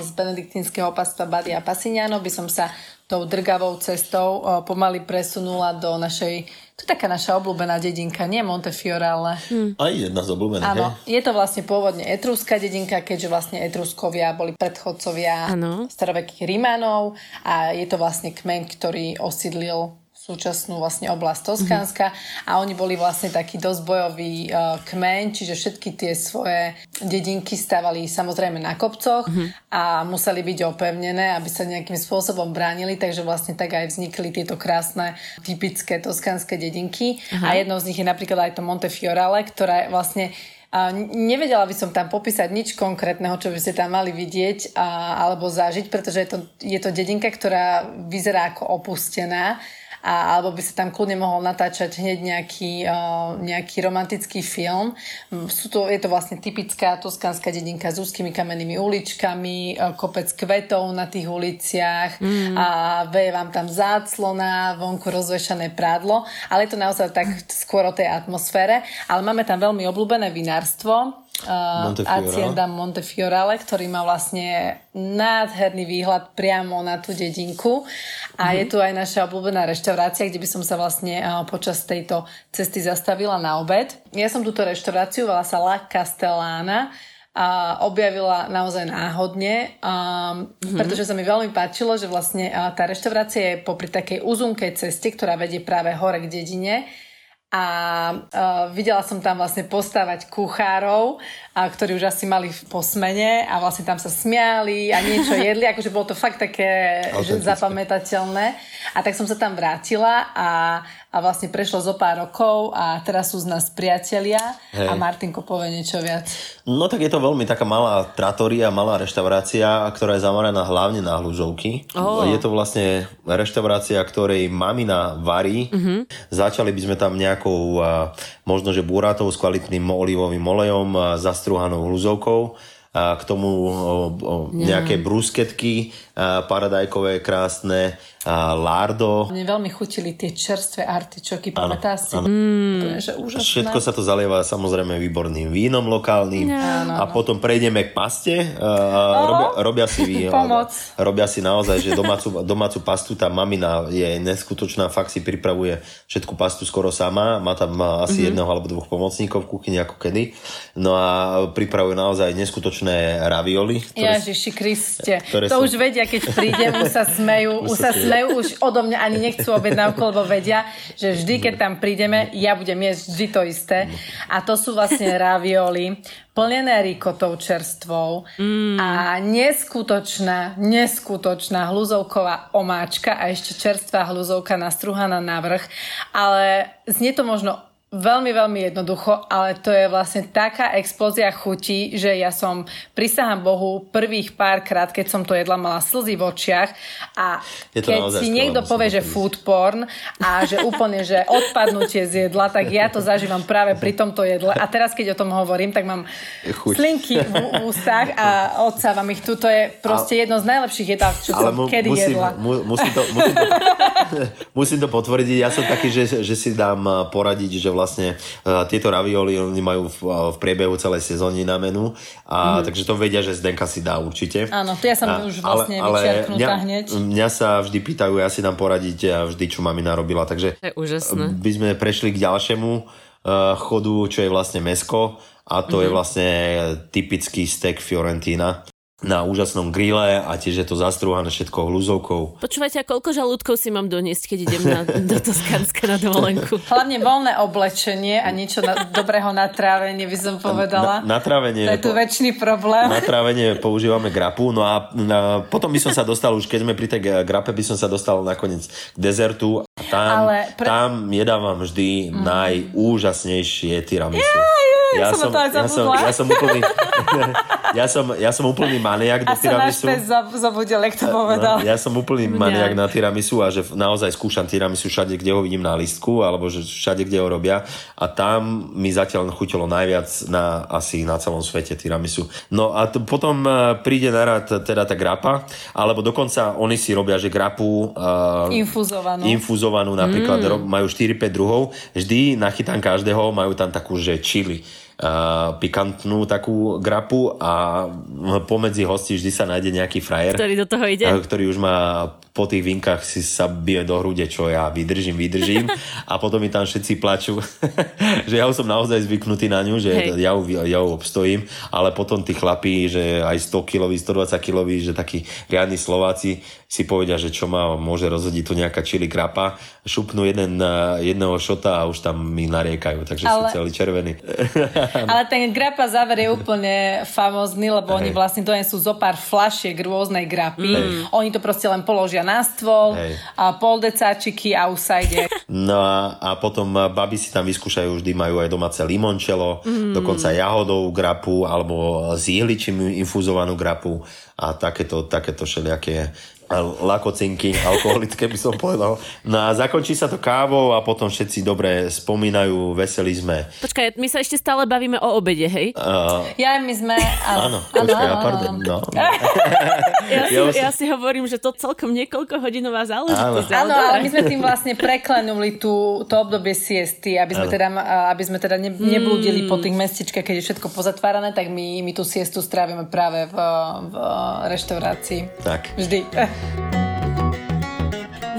z benediktínskeho pastva Badia Pasignano by som sa tou drgavou cestou pomaly presunula do našej, to je taká naša obľúbená dedinka, nie Montefiore, ale... Hmm. Aj jedna z obľúbených, Áno, je to vlastne pôvodne etruská dedinka, keďže vlastne etruskovia boli predchodcovia ano. starovekých Rímanov a je to vlastne kmeň, ktorý osídlil súčasnú vlastne oblasť Toskánska mm-hmm. a oni boli vlastne taký dosť bojový uh, kmeň, čiže všetky tie svoje dedinky stávali samozrejme na kopcoch mm-hmm. a museli byť opevnené, aby sa nejakým spôsobom bránili, takže vlastne tak aj vznikli tieto krásne typické toskánske dedinky Aha. a jednou z nich je napríklad aj to Montefiorale, ktorá vlastne a nevedela by som tam popísať nič konkrétneho, čo by ste tam mali vidieť a, alebo zažiť, pretože je to, je to dedinka, ktorá vyzerá ako opustená a, alebo by sa tam kľudne mohol natáčať hneď nejaký, uh, nejaký romantický film. Mm, sú to, je to vlastne typická toskánska dedinka s úzkými kamennými uličkami, uh, kopec kvetov na tých uliciach mm. a veje vám tam záclona, vonku rozvešané prádlo, ale je to naozaj tak skôr o tej atmosfére. Ale máme tam veľmi obľúbené vinárstvo, uh, Hacienda Montefiorale, ktorý má vlastne nádherný výhľad priamo na tú dedinku. A mm-hmm. je tu aj naša obľúbená reštaurácia, kde by som sa vlastne uh, počas tejto cesty zastavila na obed. Ja som túto reštauráciu, volá sa La Castellana, a objavila naozaj náhodne, um, mm-hmm. pretože sa mi veľmi páčilo, že vlastne uh, tá reštaurácia je popri takej uzunkej ceste, ktorá vedie práve hore k dedine a uh, videla som tam vlastne postávať kuchárov, a, ktorí už asi mali po smene a vlastne tam sa smiali a niečo <laughs> jedli, akože bolo to fakt také že zapamätateľné. A tak som sa tam vrátila a, a vlastne prešlo zo pár rokov a teraz sú z nás priatelia Hej. a Martinko povie niečo viac. No tak je to veľmi taká malá trattoria, malá reštaurácia, ktorá je zameraná hlavne na hľužovky. Oh. Je to vlastne reštaurácia, ktorej mamina varí. Mm-hmm. Začali by sme tam nejakou možno, že búratou s kvalitným olivovým olejom, zastruhanou hľuzovkou a k tomu nejaké brusketky paradajkové, krásne, lardo. Mne veľmi chutili tie čerstvé artičoky, pamätáš si? Mm. Že úžasné. Všetko sa to zalieva samozrejme výborným vínom lokálnym Áno, a potom prejdeme k paste. Uh, robia, robia, si, <laughs> Pomoc. robia si naozaj, že domácu, <laughs> domácu pastu tá mamina je neskutočná, fakt si pripravuje všetku pastu skoro sama, má tam asi mm-hmm. jedného alebo dvoch pomocníkov v kuchyni ako kedy. No a pripravuje naozaj neskutočné ravioli. Ktoré, Ježiši Kriste, to sú... už vedia, keď prídem, <laughs> už sa smejú, už sa smejú, už odo mňa ani nechcú objednávku, lebo vedia, že vždy, keď tam prídeme, ja budem jesť vždy to isté. A to sú vlastne ravioli plnené rikotou čerstvou mm. a neskutočná, neskutočná hluzovková omáčka a ešte čerstvá hluzovka nastruhaná na vrch. Ale znie to možno Veľmi, veľmi jednoducho, ale to je vlastne taká explózia chutí, že ja som, prisahám Bohu, prvých pár krát, keď som to jedla, mala slzy v očiach a keď si niekto povie, že food porn a že úplne, že odpadnutie z jedla, tak ja to zažívam práve pri tomto jedle a teraz, keď o tom hovorím, tak mám Chuť. slinky v, v ústach a odsávam ich tu. To je proste jedno z najlepších jedál, čo som mu, kedy musím, jedla. Mu, musím, to, musím, to, <laughs> musím to potvrdiť. Ja som taký, že, že si dám poradiť, že vlastne uh, tieto ravioli oni majú v, v priebehu celej sezóny na menu, a, mm. takže to vedia, že Zdenka si dá určite. Áno, to ja som a, už vlastne ale, ale mňa, hneď. Mňa sa vždy pýtajú, ja si dám poradiť a vždy, čo mami narobila, takže to je úžasné. by sme prešli k ďalšiemu uh, chodu, čo je vlastne mesko a to mm. je vlastne typický steak Fiorentina na úžasnom grille a tiež je to zastrúhané všetko hluzovkou. Počúvajte, a koľko žalúdkov si mám doniesť, keď idem na, <laughs> do Toskánska na dovolenku? Hlavne voľné oblečenie a niečo na, dobrého na trávenie by som povedala. Na, na trávenie. To je tu väčší problém. Na trávenie používame grapu, no a na, potom by som sa dostal, už keď sme pri tej grape, by som sa dostal nakoniec k dezertu a tam, Ale pre... tam jedávam vždy mm. najúžasnejšie tiramisu. Yeah, ja, som, som, ja, som, ja som úplný, <laughs> ja som, ja som úplný maniak do tiramisu. A sa zobudil, jak to povedal. Ja som úplný maniak na tiramisu a že naozaj skúšam tiramisu všade, kde ho vidím na listku, alebo že všade, kde ho robia. A tam mi zatiaľ chutilo najviac na, asi na celom svete tiramisu. No a t- potom uh, príde na rad teda tá grapa, alebo dokonca oni si robia, že grapu uh, infuzovanú. infuzovanú napríklad mm. majú 4-5 druhov. Vždy nachytám každého, majú tam takú, že chili pikantnú takú grapu a pomedzi hostí vždy sa nájde nejaký frajer. Ktorý do toho ide. Ktorý už má po tých vinkách si sa bije do hrude, čo ja vydržím, vydržím <laughs> a potom mi tam všetci plačú, <laughs> že ja som naozaj zvyknutý na ňu, že ja ju, ja ju obstojím, ale potom tí chlapí, že aj 100 kiloví, 120 kiloví, že takí riadni Slováci si povedia, že čo ma môže rozhodiť tu nejaká čili krapa, šupnú jeden, jedného šota a už tam mi nariekajú, takže ale, sú celý červení. <laughs> ale ten grapa záver je úplne famózny, lebo Hej. oni vlastne donesú zo pár flašiek rôznej grapy. Hej. Oni to proste len položia na stôl, Hej. a pol decáčiky a už sa ide. <laughs> <laughs> No a, a potom baby si tam vyskúšajú, vždy majú aj domáce limončelo, mm. dokonca jahodovú grapu alebo z ihličím infuzovanú grapu a takéto, takéto všelijaké lakocinky alkoholické by som povedal. No a zakončí sa to kávou a potom všetci dobre spomínajú, veseli sme. Počkaj, my sa ešte stále bavíme o obede, hej? Uh, ja, my sme... Áno, počkaj, áno, pardon, no. <laughs> ja, si, ja si hovorím, že to celkom niekoľko hodinová záležitosť. Áno, ale my sme tým vlastne preklenuli tú, to obdobie siesty, aby sme áno. teda, aby sme teda ne, neblúdili po tých mestičkách, keď je všetko pozatvárané, tak my, my tú siestu strávime práve v, v reštaurácii. Tak. Vždy. thank you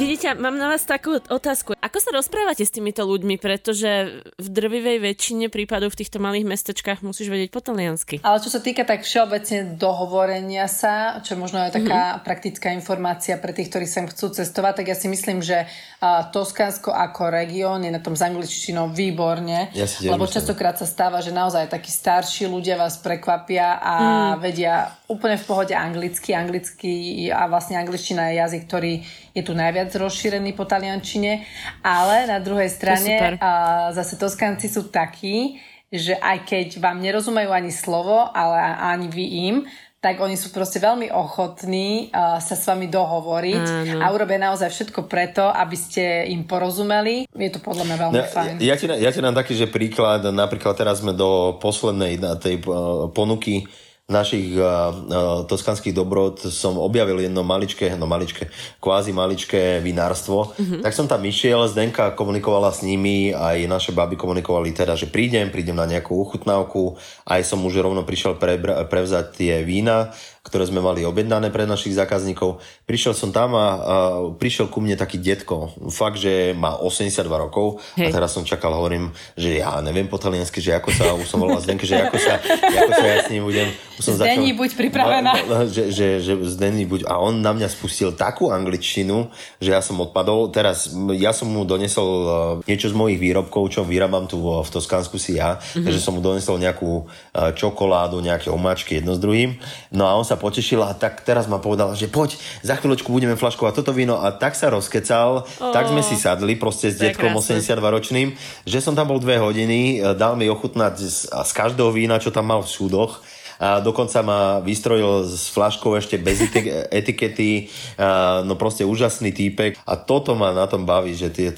Vidíte, mám na vás takú otázku. Ako sa rozprávate s týmito ľuďmi? Pretože v drvivej väčšine prípadov v týchto malých mestečkách musíš vedieť po taliansky. Ale čo sa týka tak všeobecne dohovorenia sa, čo možno je taká mm-hmm. praktická informácia pre tých, ktorí sem chcú cestovať, tak ja si myslím, že uh, Toskánsko ako región je na tom s angličtinou výborne. Ja si lebo častokrát sa stáva, že naozaj takí starší ľudia vás prekvapia a mm. vedia úplne v pohode anglicky. Anglicky a vlastne angličtina je jazyk, ktorý je tu najviac rozšírený po taliančine, ale na druhej strane a zase Toskanci sú takí, že aj keď vám nerozumejú ani slovo, ale ani vy im, tak oni sú proste veľmi ochotní uh, sa s vami dohovoriť Áno. a urobia naozaj všetko preto, aby ste im porozumeli. Je to podľa mňa veľmi no, fajn. Ja, ja, ti, ja ti dám taký, že príklad, napríklad teraz sme do poslednej tej uh, ponuky našich uh, uh, toskanských dobrod som objavil jedno maličké, no maličké, kvázi maličké vinárstvo, mm-hmm. tak som tam išiel, Zdenka komunikovala s nimi, aj naše baby komunikovali teda, že prídem, prídem na nejakú uchutnávku, aj som už rovno prišiel prebra- prevzať tie vína, ktoré sme mali objednané pre našich zákazníkov. Prišiel som tam a, a prišiel ku mne taký detko. Fakt, že má 82 rokov Hej. a teraz som čakal, hovorím, že ja neviem po taliansky, že ako sa, už som volal Zdenke, že ako sa, ako sa ja s ním budem. Už som Zdení, začal, buď pripravená. Ma, že, že, že Zdení, buď. A on na mňa spustil takú angličtinu, že ja som odpadol. Teraz ja som mu donesol uh, niečo z mojich výrobkov, čo vyrábam tu v Toskánsku si ja. Mm-hmm. Takže som mu donesol nejakú uh, čokoládu, nejaké omáčky jedno s druhým. No a on sa potešila a tak teraz ma povedala, že poď, za chvíľočku budeme flaškovať toto víno a tak sa rozkecal, oh, tak sme si sadli proste s detkom 82-ročným, že som tam bol dve hodiny, dal mi ochutnať z, z každého vína, čo tam mal v súdoch a dokonca ma vystrojil s flaškou ešte bez <laughs> etikety, a, no proste úžasný týpek. A toto ma na tom baví, že tie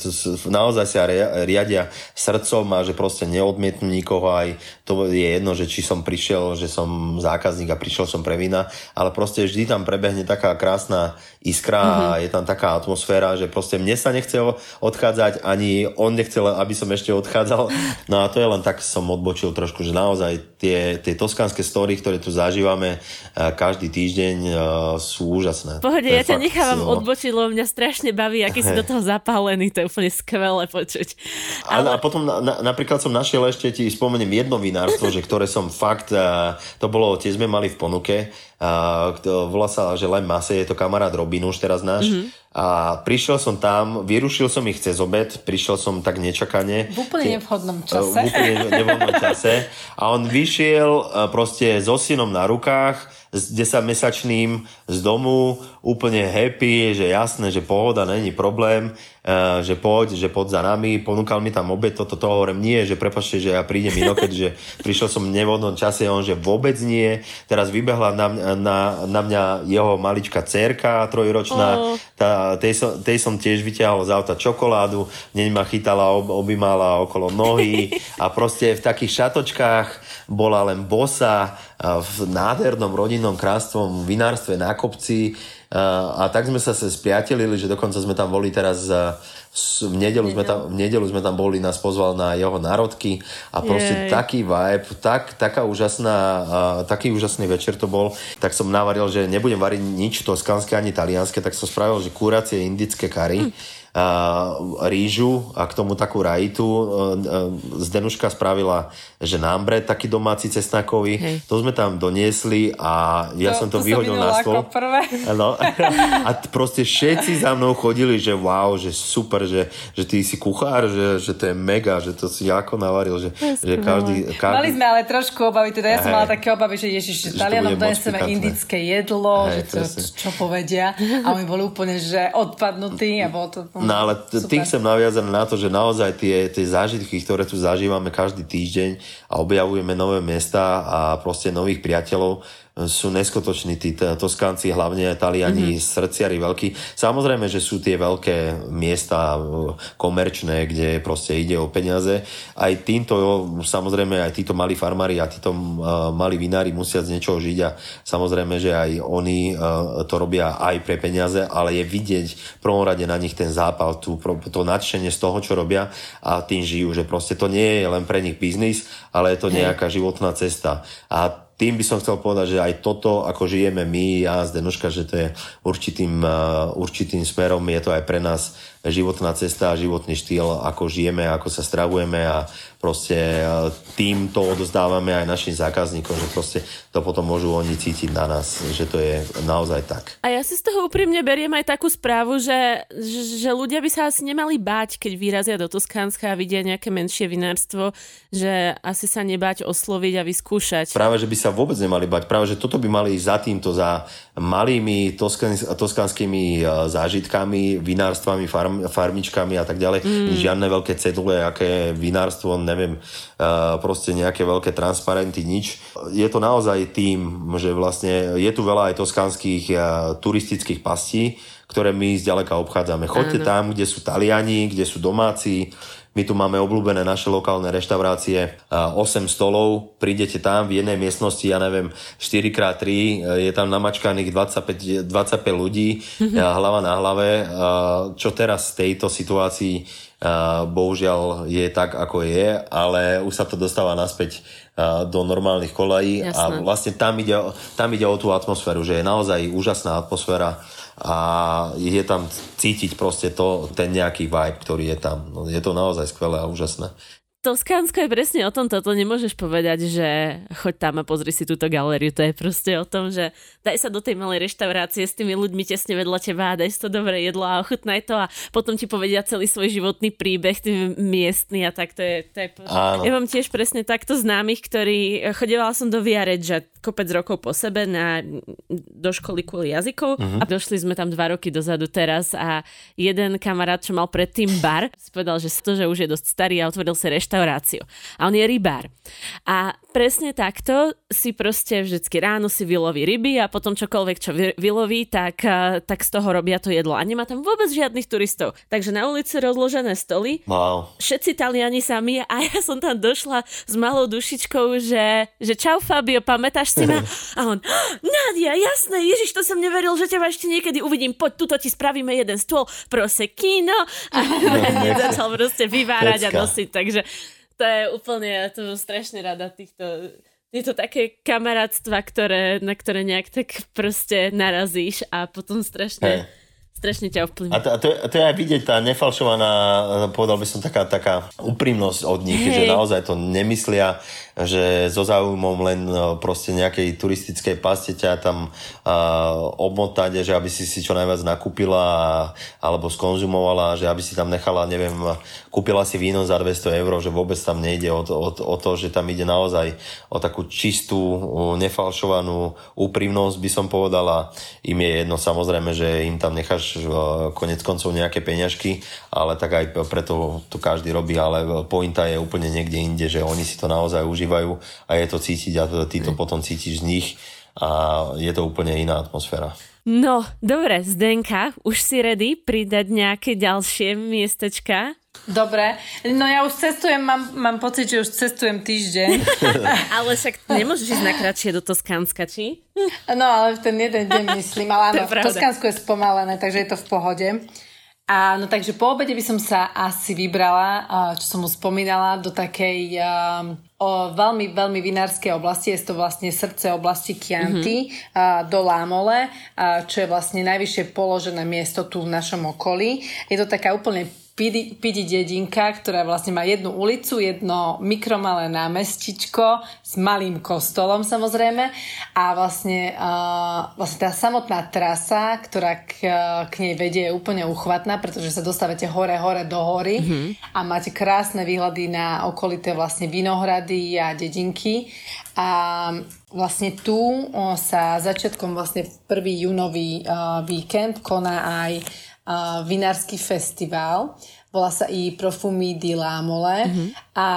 naozaj sa riadia srdcom a že proste neodmietnú nikoho. Aj to je jedno, že či som prišiel, že som zákazník a prišiel som pre vína, ale proste vždy tam prebehne taká krásna iskra mm-hmm. a je tam taká atmosféra, že proste mne sa nechce odchádzať, ani on nechcel, aby som ešte odchádzal. No a to je len tak, som odbočil trošku, že naozaj tie, tie toskanské story, ktoré tu zažívame eh, každý týždeň eh, sú úžasné. Pohode, ja ťa nechávam no. odbočiť, lebo mňa strašne baví, aký si do toho zapálený, to je úplne skvelé počuť. Ale... A, a potom na, na, napríklad som našiel ešte, ti spomeniem jedno vinárstvo, že ktoré som fakt, uh, to bolo, tie sme mali v ponuke, uh, volá sa, že len Mase, je to kamarát Robin už teraz náš. Mm-hmm. A prišiel som tam, vyrušil som ich cez obed, prišiel som tak nečakane. V úplne nevhodnom čase. V úplne nevhodnom čase. A on vyšiel proste so synom na rukách, s 10-mesačným z domu, úplne happy, že jasné, že pohoda, není problém, uh, že poď, že poď za nami, ponúkal mi tam obed, toto to hovorím, nie, že prepačte, že ja prídem inokedy, že prišiel som v nevodnom čase, on, že vôbec nie, teraz vybehla na, na, na mňa jeho malička cerka trojročná, oh. tá, tej, som, tej som tiež vyťahol z auta čokoládu, neň ma chytala, ob, objímala okolo nohy a proste v takých šatočkách bola len bosa v nádhernom rodinnom krásnom vinárstve na kopci a tak sme sa spriatelili, že dokonca sme tam boli teraz v nedelu, sme tam, v nedelu sme tam boli, nás pozval na jeho národky a proste Jej. taký vibe, tak, taká úžasná, uh, taký úžasný večer to bol, tak som navaril, že nebudem variť nič toskanské ani talianské, tak som spravil, že kuracie indické kary. Hm rýžu a k tomu takú rajitu. E, e, Zdenuška spravila, že námbred taký domáci cesnakový. Hej. To sme tam doniesli a ja to, som to, to vyhodil na stôl. No. <laughs> A proste všetci za mnou chodili, že wow, že super, že, že ty si kuchár, že, že to je mega, že to si ako navaril, že, že každý, každý... Mali sme ale trošku obavy, teda ja som mala také obavy, že ježiš, že Talianom doneseme indické jedlo, Hej, že to, čo povedia. A oni boli úplne, že odpadnutí a bolo to No ale tým chcem naviazať na to, že naozaj tie, tie zážitky, ktoré tu zažívame každý týždeň a objavujeme nové miesta a proste nových priateľov, sú neskutoční tí Toskánci, hlavne Taliani, mm-hmm. srdciari veľkí. Samozrejme, že sú tie veľké miesta komerčné, kde proste ide o peniaze. Aj týmto, samozrejme, aj títo malí farmári a títo malí vinári musia z niečoho žiť a samozrejme, že aj oni to robia aj pre peniaze, ale je vidieť v prvom rade na nich ten zápal, tú, to nadšenie z toho, čo robia a tým žijú, že proste to nie je len pre nich biznis, ale je to nejaká životná cesta. A tým by som chcel povedať, že aj toto, ako žijeme my, ja z Denuška, že to je určitým, uh, určitým smerom, je to aj pre nás životná cesta a životný štýl, ako žijeme, ako sa stravujeme a proste e, tým to odozdávame aj našim zákazníkom, že proste to potom môžu oni cítiť na nás, že to je naozaj tak. A ja si z toho úprimne beriem aj takú správu, že, že ľudia by sa asi nemali báť, keď vyrazia do Toskánska a vidia nejaké menšie vinárstvo, že asi sa nebáť osloviť a vyskúšať. Práve, že by sa vôbec nemali bať. Práve, že toto by mali ísť za týmto, za malými toskanskými e, zážitkami, vinárstvami, farm, farmičkami a tak ďalej. Mm. Žiadne veľké cedule, aké vinárstvo, neviem, proste nejaké veľké transparenty, nič. Je to naozaj tým, že vlastne je tu veľa aj toskanských turistických pastí, ktoré my zďaleka obchádzame. Choďte tam, kde sú Taliani, kde sú domáci, My tu máme obľúbené naše lokálne reštaurácie, 8 stolov, prídete tam v jednej miestnosti, ja neviem, 4x3, je tam namačkaných 25, 25 ľudí, mm-hmm. hlava na hlave. Čo teraz v tejto situácii bohužiaľ je tak, ako je, ale už sa to dostáva naspäť do normálnych kolají Jasné. a vlastne tam ide, tam ide o tú atmosféru, že je naozaj úžasná atmosféra a je tam cítiť proste to, ten nejaký vibe, ktorý je tam. No, je to naozaj skvelé a úžasné. Toskánsko je presne o tom, to nemôžeš povedať, že choď tam a pozri si túto galériu. To je proste o tom, že daj sa do tej malej reštaurácie s tými ľuďmi tesne vedľa teba daj si to dobré jedlo a ochutnaj to a potom ti povedia celý svoj životný príbeh, tým miestny a tak to je... To je... Ja mám tiež presne takto známych, ktorí... Chodevala som do Viaredža kopec rokov po sebe na, do školy kvôli jazykov uh-huh. a došli sme tam dva roky dozadu teraz a jeden kamarát, čo mal predtým bar, povedal, že to, že už je dosť starý a otvoril si reštauráciu reštauráciu. A on je rybár. A presne takto si proste vždycky ráno si vyloví ryby a potom čokoľvek, čo vyloví, tak, tak z toho robia to jedlo. A nemá tam vôbec žiadnych turistov. Takže na ulici rozložené stoly. Wow. Všetci Taliani sami a ja som tam došla s malou dušičkou, že, že čau Fabio, pamätáš si ma? <laughs> A on, Nadia, jasné, Ježiš, to som neveril, že ťa ešte niekedy uvidím, poď, tuto ti spravíme jeden stôl, kino. A <laughs> začal proste vyvárať a nosiť, takže to je úplne, ja to mám strašne rada týchto, je to také kamarátstva, ktoré, na ktoré nejak tak proste narazíš a potom strašne... Hey strašne ťa ovplyvňuje. A to, a, to, a to je aj vidieť tá nefalšovaná, povedal by som, taká, taká úprimnosť od nich, hey. že naozaj to nemyslia, že so záujmom len no, proste nejakej turistickej paste ťa tam uh, obmotať, že aby si si čo najviac nakúpila alebo skonzumovala, že aby si tam nechala, neviem, kúpila si víno za 200 eur, že vôbec tam nejde o to, o, o to že tam ide naozaj o takú čistú, nefalšovanú úprimnosť, by som povedala. Im je jedno samozrejme, že im tam necháš konec koncov nejaké peňažky, ale tak aj preto to každý robí, ale pointa je úplne niekde inde, že oni si to naozaj užívajú a je to cítiť a ty to potom cítiš z nich a je to úplne iná atmosféra. No, dobre, Zdenka, už si ready pridať nejaké ďalšie miestečka? Dobre, no ja už cestujem, mám, mám pocit, že už cestujem týždeň. <laughs> ale však nemôžeš ísť na kratšie do Toskánska, či? no ale v ten jeden deň myslím, ale <laughs> áno, v Toskánsko je spomalené, takže je to v pohode. A no takže po obede by som sa asi vybrala, čo som mu spomínala, do takej o veľmi, veľmi vinárskej oblasti. Je to vlastne srdce oblasti Chianti mm-hmm. do Lámole, čo je vlastne najvyššie položené miesto tu v našom okolí. Je to taká úplne Pidi, Pidi dedinka, ktorá vlastne má jednu ulicu, jedno mikromalé námestičko s malým kostolom samozrejme. A vlastne, uh, vlastne tá samotná trasa, ktorá k, k nej vedie je úplne uchvatná, pretože sa dostávate hore, hore do hory. Mm-hmm. a máte krásne výhľady na okolité vlastne vinohrady a dedinky. A vlastne tu o, sa začiatkom vlastne prvý júnový uh, víkend koná aj uh, vinársky festival. Volá sa i Profumi di Lamole mm-hmm. a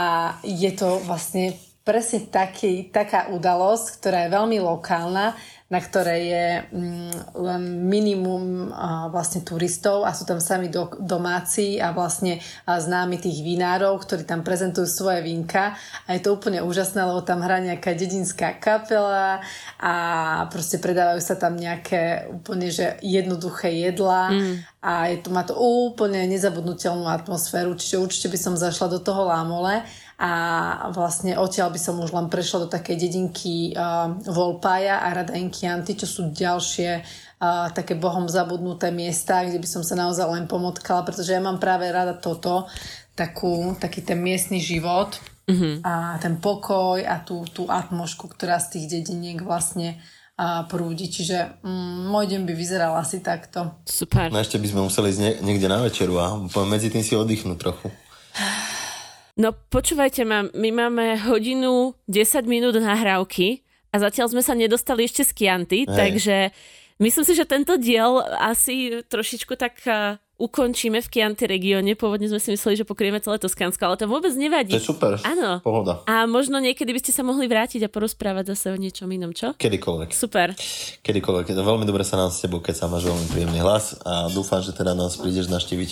je to vlastne presne taký, taká udalosť, ktorá je veľmi lokálna na ktorej je mm, len minimum vlastne turistov a sú tam sami do, domáci a vlastne známi tých vinárov, ktorí tam prezentujú svoje vínka a je to úplne úžasné, lebo tam hrá nejaká dedinská kapela a proste predávajú sa tam nejaké úplne že jednoduché jedlá. Mm. a je to, má to úplne nezabudnutelnú atmosféru, čiže určite by som zašla do toho Lámole a vlastne odtiaľ by som už len prešla do takej dedinky uh, Volpaja a Radainkianty, čo sú ďalšie uh, také bohom zabudnuté miesta, kde by som sa naozaj len pomotkala, pretože ja mám práve rada toto, takú, taký ten miestny život mm-hmm. a ten pokoj a tú, tú atmošku, ktorá z tých dediniek vlastne a prúdi. Čiže mm, môj deň by vyzeral asi takto. Super. No ešte by sme museli ísť nie, niekde na večeru a medzi tým si oddychnúť trochu. <sighs> No počúvajte ma, my máme hodinu 10 minút nahrávky a zatiaľ sme sa nedostali ešte z Kianty, takže myslím si, že tento diel asi trošičku tak ukončíme v Chianti regióne. Pôvodne sme si mysleli, že pokrieme celé Toskánsko, ale to vôbec nevadí. To je super. Áno. Pohoda. A možno niekedy by ste sa mohli vrátiť a porozprávať zase o niečom inom, čo? Kedykoľvek. Super. Kedykoľvek. Veľmi dobre sa nám s tebou, keď sa máš veľmi príjemný hlas a dúfam, že teda nás prídeš naštíviť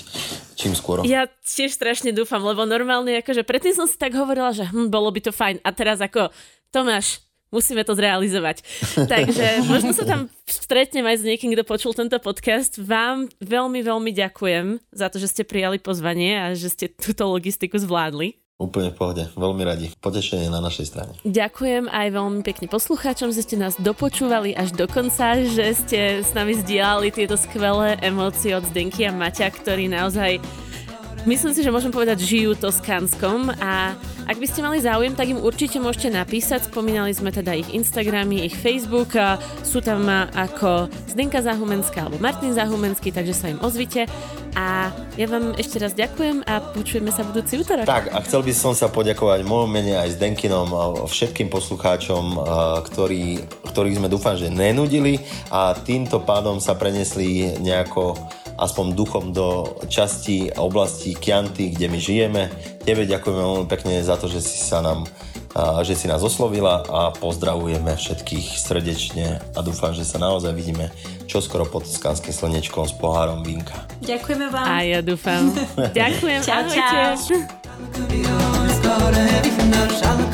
čím skôr. Ja tiež strašne dúfam, lebo normálne akože predtým som si tak hovorila, že hm, bolo by to fajn a teraz ako Tomáš, musíme to zrealizovať. <laughs> Takže možno sa tam stretnem aj s niekým, kto počul tento podcast. Vám veľmi, veľmi ďakujem za to, že ste prijali pozvanie a že ste túto logistiku zvládli. Úplne v pohode, veľmi radi. Potešenie na našej strane. Ďakujem aj veľmi pekne poslucháčom, že ste nás dopočúvali až do konca, že ste s nami zdieľali tieto skvelé emócie od Zdenky a Maťa, ktorí naozaj Myslím si, že môžem povedať, žijú Toskánskom a ak by ste mali záujem, tak im určite môžete napísať. Spomínali sme teda ich Instagramy, ich Facebook. Sú tam ako Zdenka Zahumenská alebo Martin Zahumenský, takže sa im ozvite. A ja vám ešte raz ďakujem a počujeme sa budúci útorok. Tak a chcel by som sa poďakovať mojom mene aj s Denkinom a všetkým poslucháčom, ktorí, ktorých sme dúfam, že nenudili a týmto pádom sa prenesli nejako aspoň duchom do časti a oblasti Kianty, kde my žijeme. Tebe ďakujeme veľmi pekne za to, že si sa nám že si nás oslovila a pozdravujeme všetkých srdečne a dúfam, že sa naozaj vidíme čoskoro pod skánskym slnečkom s pohárom vínka. Ďakujeme vám. A ja dúfam. <laughs> Ďakujem. čau, čau. <laughs>